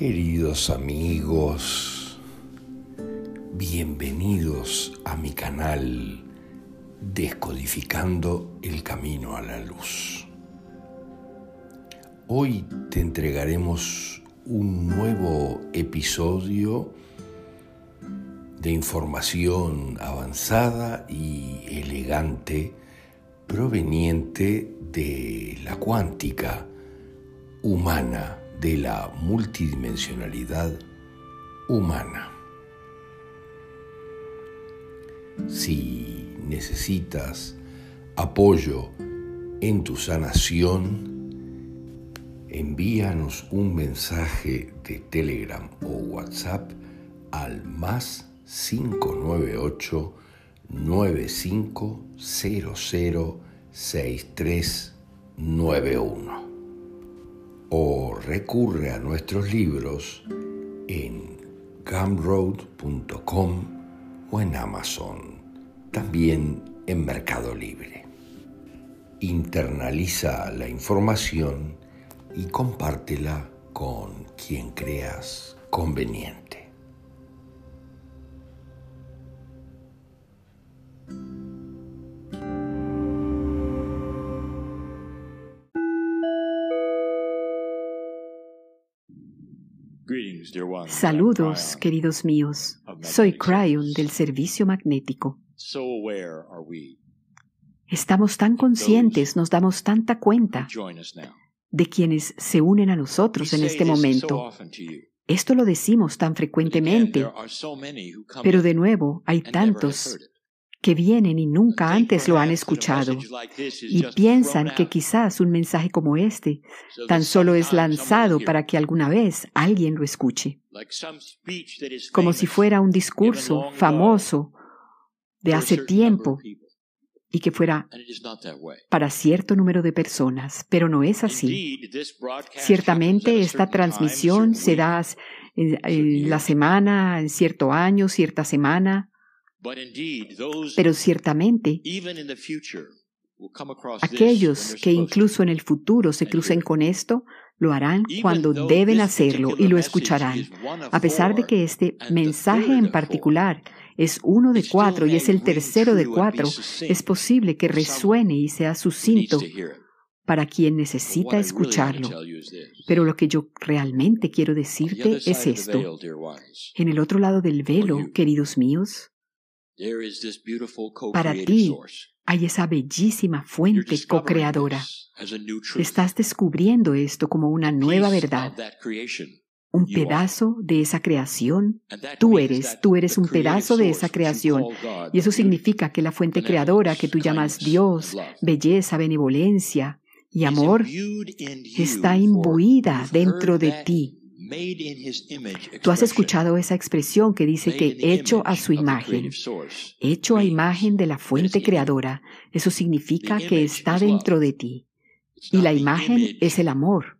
Queridos amigos, bienvenidos a mi canal Descodificando el Camino a la Luz. Hoy te entregaremos un nuevo episodio de información avanzada y elegante proveniente de la cuántica humana de la multidimensionalidad humana. Si necesitas apoyo en tu sanación, envíanos un mensaje de Telegram o WhatsApp al más 598 9500 6391 o recurre a nuestros libros en gumroad.com o en Amazon, también en Mercado Libre. Internaliza la información y compártela con quien creas conveniente. Saludos, queridos míos. Soy Cryon del Servicio Magnético. Estamos tan conscientes, nos damos tanta cuenta de quienes se unen a nosotros en este momento. Esto lo decimos tan frecuentemente, pero de nuevo hay tantos que vienen y nunca antes lo han escuchado. y piensan que quizás un mensaje como este tan solo es lanzado para que alguna vez alguien lo escuche, como si fuera un discurso famoso de hace tiempo y que fuera para cierto número de personas, pero no es así. Ciertamente esta transmisión se da en la semana, en cierto año, cierta semana, pero ciertamente, aquellos que incluso en el futuro se crucen con esto, lo harán cuando deben hacerlo y lo escucharán. A pesar de que este mensaje en particular es uno de cuatro y es el tercero de cuatro, es posible que resuene y sea sucinto para quien necesita escucharlo. Pero lo que yo realmente quiero decirte es esto. En el otro lado del velo, queridos míos, para ti hay esa bellísima fuente co-creadora. Estás descubriendo esto como una nueva verdad. Un pedazo de esa creación. Tú eres, tú eres un pedazo de esa creación. Y eso significa que la fuente creadora que tú llamas Dios, belleza, benevolencia y amor, está imbuida dentro de ti Tú has escuchado esa expresión que dice que hecho a su imagen, hecho a imagen de la fuente creadora. Eso significa que está dentro de ti. Y la imagen es el amor.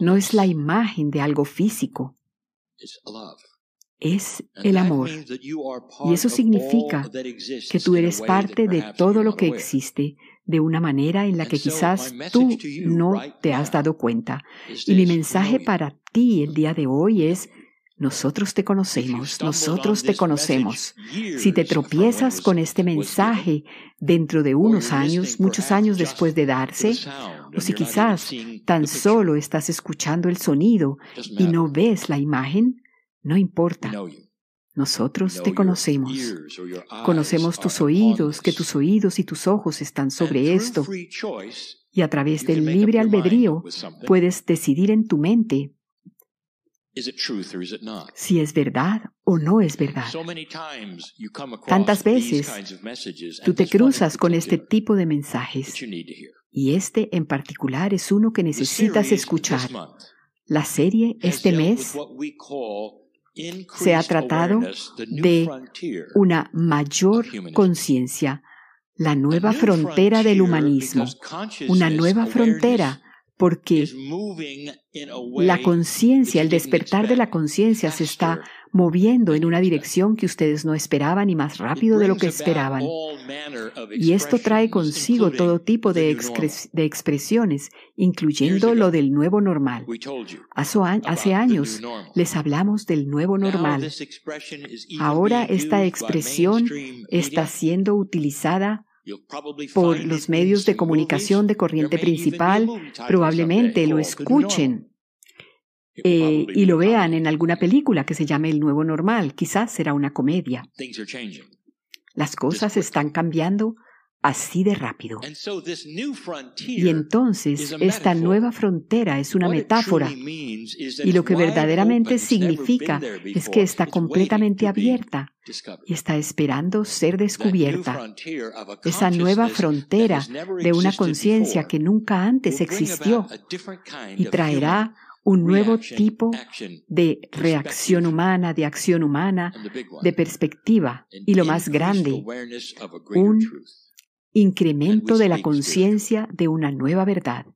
No es la imagen de algo físico. Es el amor. Y eso significa que tú eres parte de todo lo que existe de una manera en la que quizás tú no te has dado cuenta. Y mi mensaje para ti el día de hoy es, nosotros te conocemos, nosotros te conocemos. Si te tropiezas con este mensaje dentro de unos años, muchos años después de darse, o si quizás tan solo estás escuchando el sonido y no ves la imagen, no importa. Nosotros te conocemos. Conocemos tus oídos, que tus oídos y tus ojos están sobre esto. Y a través del libre albedrío puedes decidir en tu mente si es verdad o no es verdad. Tantas veces tú te cruzas con este tipo de mensajes y este en particular es uno que necesitas escuchar. La serie este mes se ha tratado de una mayor conciencia, la nueva frontera del humanismo, una nueva frontera porque la conciencia, el despertar de la conciencia se está moviendo en una dirección que ustedes no esperaban y más rápido de lo que esperaban. Y esto trae consigo todo tipo de, expresiones, incluyendo lo del nuevo normal. Hace años les hablamos del nuevo normal. Ahora esta expresión está siendo utilizada por los medios de comunicación de corriente principal, probablemente lo escuchen eh, y lo vean en alguna película que se llame El Nuevo Normal. Quizás será una comedia. Las cosas están cambiando así de rápido. Y entonces esta nueva frontera es una metáfora. y lo que verdaderamente significa es que está completamente abierta y está esperando ser descubierta. Esa nueva frontera de una conciencia que nunca antes existió y traerá un nuevo tipo de reacción humana, de acción humana, de perspectiva. y lo más grande, un incremento de la conciencia de una nueva verdad.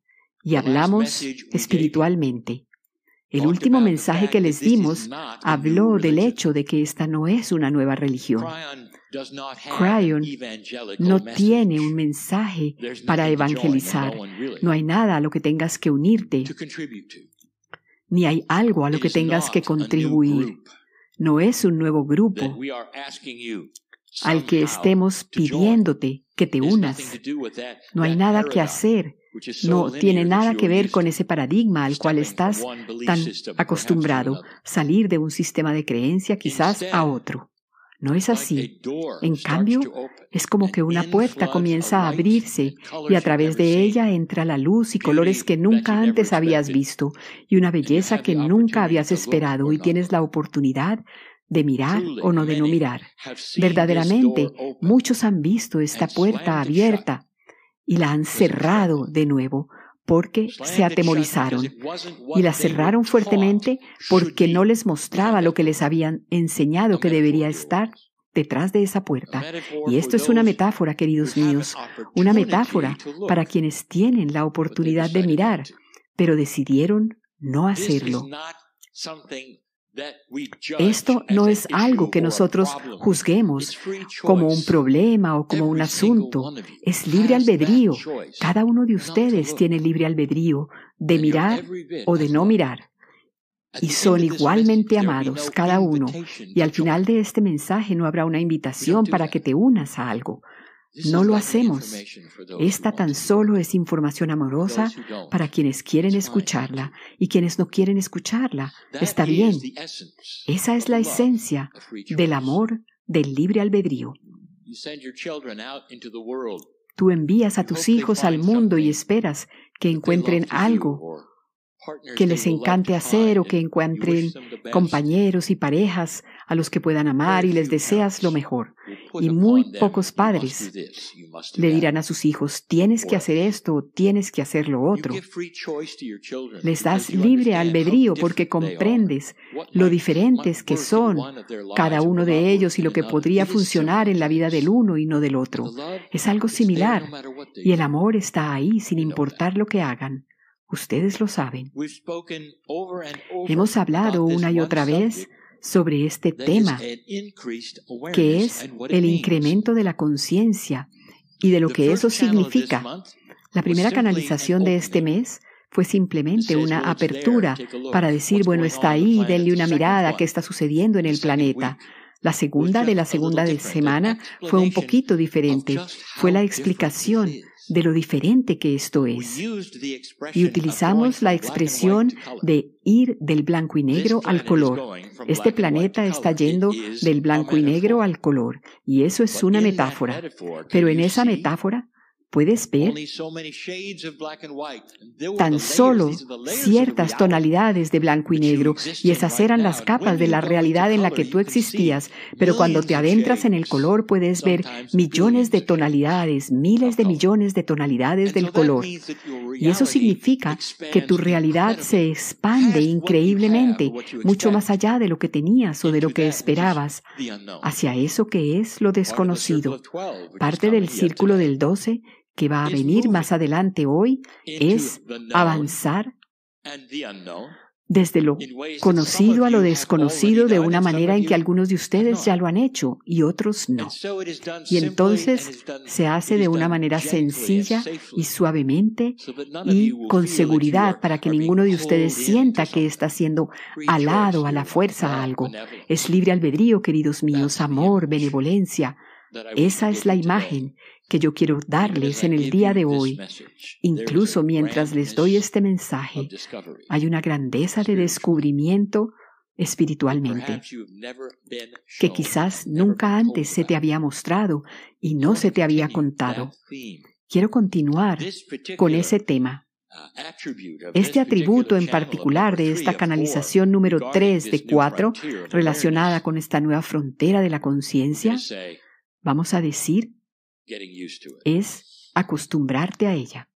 Y hablamos espiritualmente. El último mensaje que les dimos habló del hecho de que esta no es una nueva religión. Cryon no tiene un mensaje para evangelizar. No hay nada a lo que tengas que unirte, ni hay algo a lo que tengas que contribuir. No es un nuevo grupo al que estemos pidiéndote que te unas. No hay nada que hacer. No tiene nada que ver con ese paradigma al cual estás tan acostumbrado, salir de un sistema de creencia quizás a otro. No es así. En cambio, es como que una puerta comienza a abrirse y a través de ella entra la luz y colores que nunca antes habías visto y una belleza que nunca habías esperado y tienes la oportunidad de mirar o no de no mirar. Verdaderamente, muchos han visto esta puerta abierta y la han cerrado de nuevo porque se atemorizaron y la cerraron fuertemente porque no les mostraba lo que les habían enseñado que debería estar detrás de esa puerta. Y esto es una metáfora, queridos míos, una metáfora para quienes tienen la oportunidad de mirar, pero decidieron no hacerlo. Esto no es algo que nosotros juzguemos como un problema o como un asunto. Es libre albedrío. Cada uno de ustedes tiene libre albedrío de mirar o de no mirar. Y son igualmente amados, cada uno. Y al final de este mensaje no habrá una invitación para que te unas a algo. No lo hacemos. Esta tan solo es información amorosa para quienes quieren escucharla y quienes no quieren escucharla. Está bien. Esa es la esencia del amor del libre albedrío. Tú envías a tus hijos al mundo y esperas que encuentren algo que les encante hacer o que encuentren compañeros y parejas a los que puedan amar y les deseas lo mejor. Y muy pocos padres le dirán a sus hijos, tienes que hacer esto, tienes que hacer lo otro. Les das libre albedrío porque comprendes lo diferentes que son cada uno de ellos y lo que podría funcionar en la vida del uno y no del otro. Es algo similar y el amor está ahí sin importar lo que hagan. Ustedes lo saben. Hemos hablado una y otra vez sobre este tema, que es el incremento de la conciencia y de lo que eso significa. La primera canalización de este mes fue simplemente una apertura para decir, bueno, está ahí, denle una mirada, qué está sucediendo en el planeta. La segunda de la segunda de semana fue un poquito diferente. Fue la explicación de lo diferente que esto es. Y utilizamos la expresión de ir del blanco y negro al color. Este planeta está yendo del blanco y negro al color, y eso es una metáfora. Pero en esa metáfora puedes ver tan solo ciertas tonalidades de blanco y negro, y esas eran las capas de la realidad en la que tú existías, pero cuando te adentras en el color puedes ver millones de tonalidades, miles de millones de tonalidades del color. Y eso significa que tu realidad se expande increíblemente, mucho más allá de lo que tenías o de lo que esperabas, hacia eso que es lo desconocido. Parte del círculo del 12 que va a venir más adelante hoy es avanzar desde lo conocido a lo desconocido de una manera en que algunos de ustedes ya lo han hecho y otros no. Y entonces se hace de una manera sencilla y suavemente y con seguridad para que ninguno de ustedes sienta que está siendo alado a la fuerza a algo. Es libre albedrío, queridos míos, amor, benevolencia. Esa es la imagen que yo quiero darles en el día de hoy. Incluso mientras les doy este mensaje, hay una grandeza de descubrimiento espiritualmente que quizás nunca antes se te había mostrado y no se te había contado. Quiero continuar con ese tema. Este atributo en particular de esta canalización número 3 de 4, relacionada con esta nueva frontera de la conciencia, vamos a decir es acostumbrarte a ella.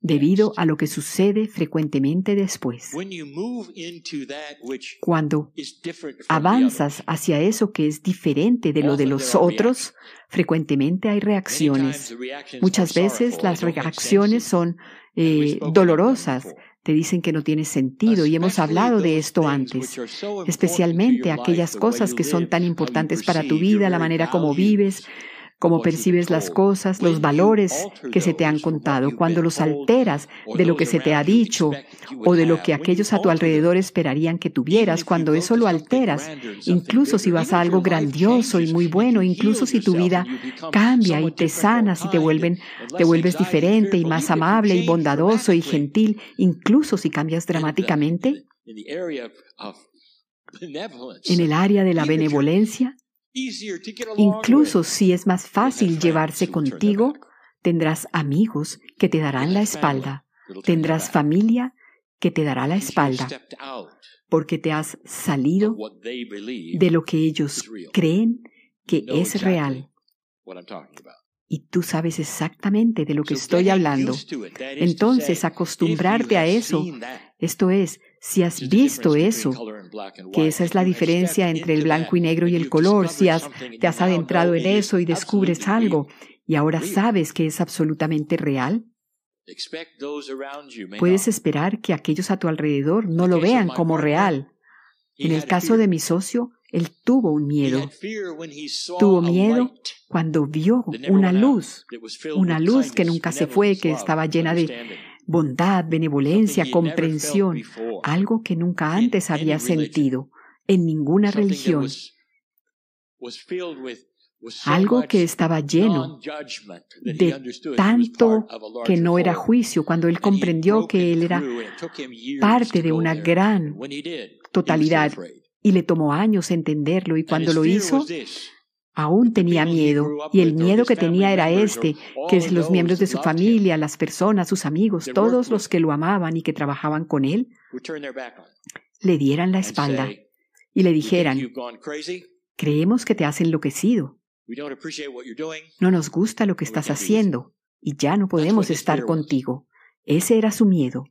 Debido a lo que sucede frecuentemente después. Cuando avanzas hacia eso que es diferente de lo de los otros, frecuentemente hay reacciones. Muchas veces las reacciones son eh, dolorosas, te dicen que no tiene sentido y hemos hablado de esto antes, especialmente aquellas cosas que son tan importantes para tu vida, la manera como vives, cómo percibes las cosas, los valores que se te han contado, cuando los alteras de lo que se te ha dicho o de lo que aquellos a tu alrededor esperarían que tuvieras, cuando eso lo alteras, incluso si vas a algo grandioso y muy bueno, incluso si tu vida cambia y te sanas y te vuelven, te vuelves diferente y más amable y bondadoso y gentil, incluso si cambias dramáticamente, en el área de la benevolencia, Incluso si es más fácil llevarse contigo, tendrás amigos que te darán la espalda, tendrás familia que te dará la espalda, porque te has salido de lo que ellos creen que es real. Y tú sabes exactamente de lo que estoy hablando. Entonces, acostumbrarte a eso, esto es, si has visto eso, que esa es la diferencia entre el blanco y negro y el color, si has, te has adentrado en eso y descubres algo y ahora sabes que es absolutamente real, puedes esperar que aquellos a tu alrededor no lo vean como real. En el caso de mi socio, él tuvo un miedo. Tuvo miedo cuando vio una luz, una luz que nunca se fue, que estaba llena de bondad, benevolencia, comprensión, algo que nunca antes había sentido en ninguna religión, algo que estaba lleno de tanto que no era juicio cuando él comprendió que él era parte de una gran totalidad y le tomó años entenderlo y cuando lo hizo, Aún tenía miedo, y el miedo que tenía era este, que los miembros de su familia, las personas, sus amigos, todos los que lo amaban y que trabajaban con él, le dieran la espalda y le dijeran, creemos que te has enloquecido, no nos gusta lo que estás haciendo y ya no podemos estar contigo. Ese era su miedo.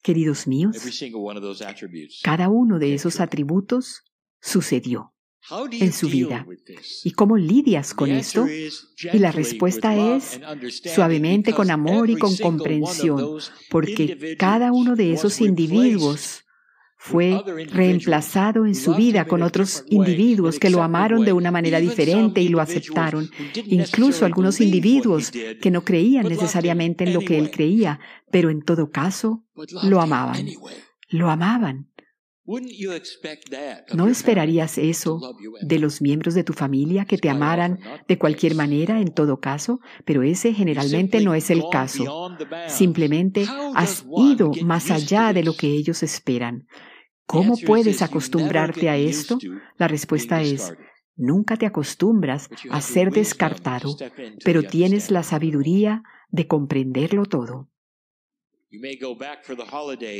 Queridos míos, cada uno de esos atributos sucedió en su vida. ¿Y cómo lidias con esto? Y la respuesta es suavemente, con amor y con comprensión, porque cada uno de esos individuos fue reemplazado en su vida con otros individuos que lo amaron de una manera diferente y lo aceptaron. Incluso algunos individuos que no creían necesariamente en lo que él creía, pero en todo caso lo amaban. Lo amaban. ¿No esperarías eso de los miembros de tu familia que te amaran de cualquier manera en todo caso? Pero ese generalmente no es el caso. Simplemente has ido más allá de lo que ellos esperan. ¿Cómo puedes acostumbrarte a esto? La respuesta es, nunca te acostumbras a ser descartado, pero tienes la sabiduría de comprenderlo todo.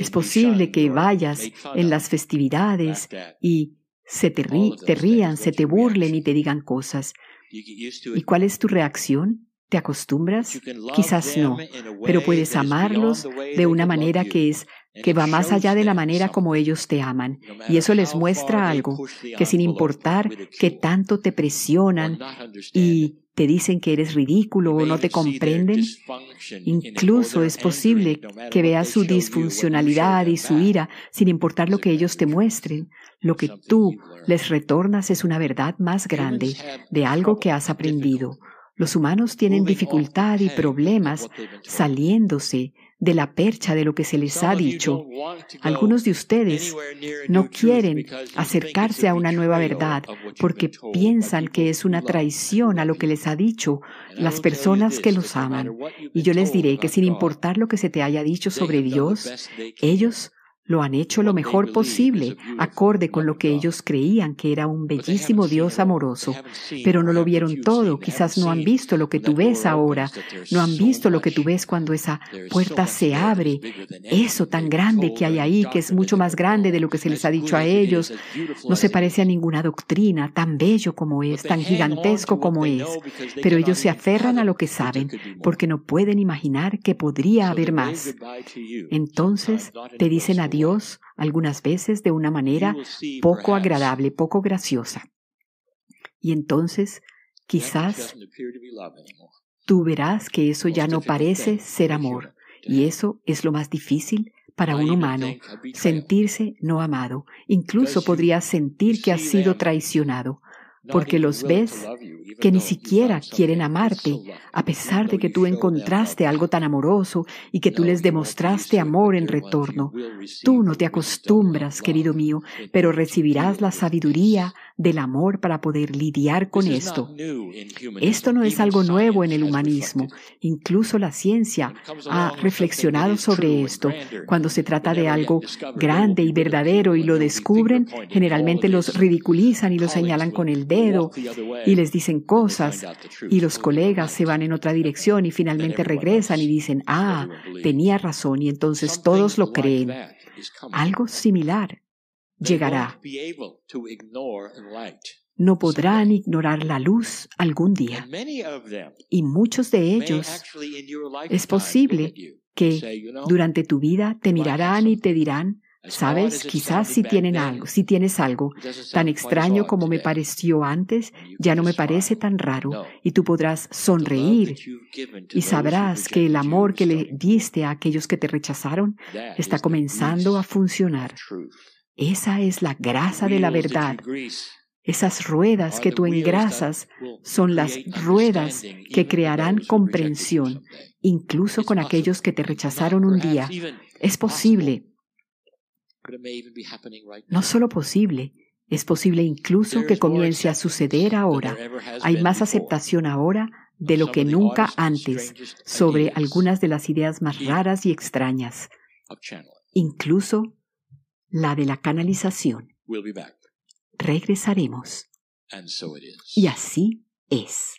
Es posible que vayas en las festividades y se te, rían, se te burlen y te digan cosas. ¿Y cuál es tu reacción? ¿Te acostumbras? Quizás no, pero puedes amarlos de una manera que es que va más allá de la manera como ellos te aman. Y eso les muestra algo, que sin importar que tanto te presionan y te dicen que eres ridículo o no te comprenden. Incluso es posible que veas su disfuncionalidad y su ira sin importar lo que ellos te muestren. Lo que tú les retornas es una verdad más grande de algo que has aprendido. Los humanos tienen dificultad y problemas saliéndose de la percha de lo que se les ha dicho. Algunos de ustedes no quieren acercarse a una nueva verdad porque piensan que es una traición a lo que les ha dicho las personas que los aman. Y yo les diré que sin importar lo que se te haya dicho sobre Dios, ellos lo han hecho lo mejor posible, acorde con lo que ellos creían que era un bellísimo Dios amoroso. Pero no lo vieron todo, quizás no han visto lo que tú ves ahora, no han visto lo que tú ves cuando esa puerta se abre, eso tan grande que hay ahí, que es mucho más grande de lo que se les ha dicho a ellos, no se parece a ninguna doctrina, tan bello como es, tan gigantesco como es. Pero ellos se aferran a lo que saben, porque no pueden imaginar que podría haber más. Entonces te dicen adiós Dios algunas veces de una manera poco agradable, poco graciosa. Y entonces, quizás tú verás que eso ya no parece ser amor. Y eso es lo más difícil para un humano, sentirse no amado. Incluso podrías sentir que has sido traicionado porque los ves que ni siquiera quieren amarte, a pesar de que tú encontraste algo tan amoroso y que tú les demostraste amor en retorno. Tú no te acostumbras, querido mío, pero recibirás la sabiduría del amor para poder lidiar con esto. Esto no es algo nuevo en el humanismo. Incluso la ciencia ha reflexionado sobre esto. Cuando se trata de algo grande y verdadero y lo descubren, generalmente los ridiculizan y lo señalan con el dedo y les dicen cosas y los colegas se van en otra dirección y finalmente regresan y dicen, ah, tenía razón y entonces todos lo creen. Algo similar llegará. No podrán ignorar la luz algún día. Y muchos de ellos es posible que durante tu vida te mirarán y te dirán, Sabes, quizás si tienen algo, si tienes algo tan extraño como me pareció antes, ya no me parece tan raro y tú podrás sonreír y sabrás que el amor que le diste a aquellos que te rechazaron está comenzando a funcionar. Esa es la grasa de la verdad. Esas ruedas que tú engrasas son las ruedas que crearán comprensión, incluso con aquellos que te rechazaron un día. Es posible no solo posible, es posible incluso que comience a suceder ahora. Hay más aceptación ahora de lo que nunca antes sobre algunas de las ideas más raras y extrañas, incluso la de la canalización. Regresaremos. Y así es.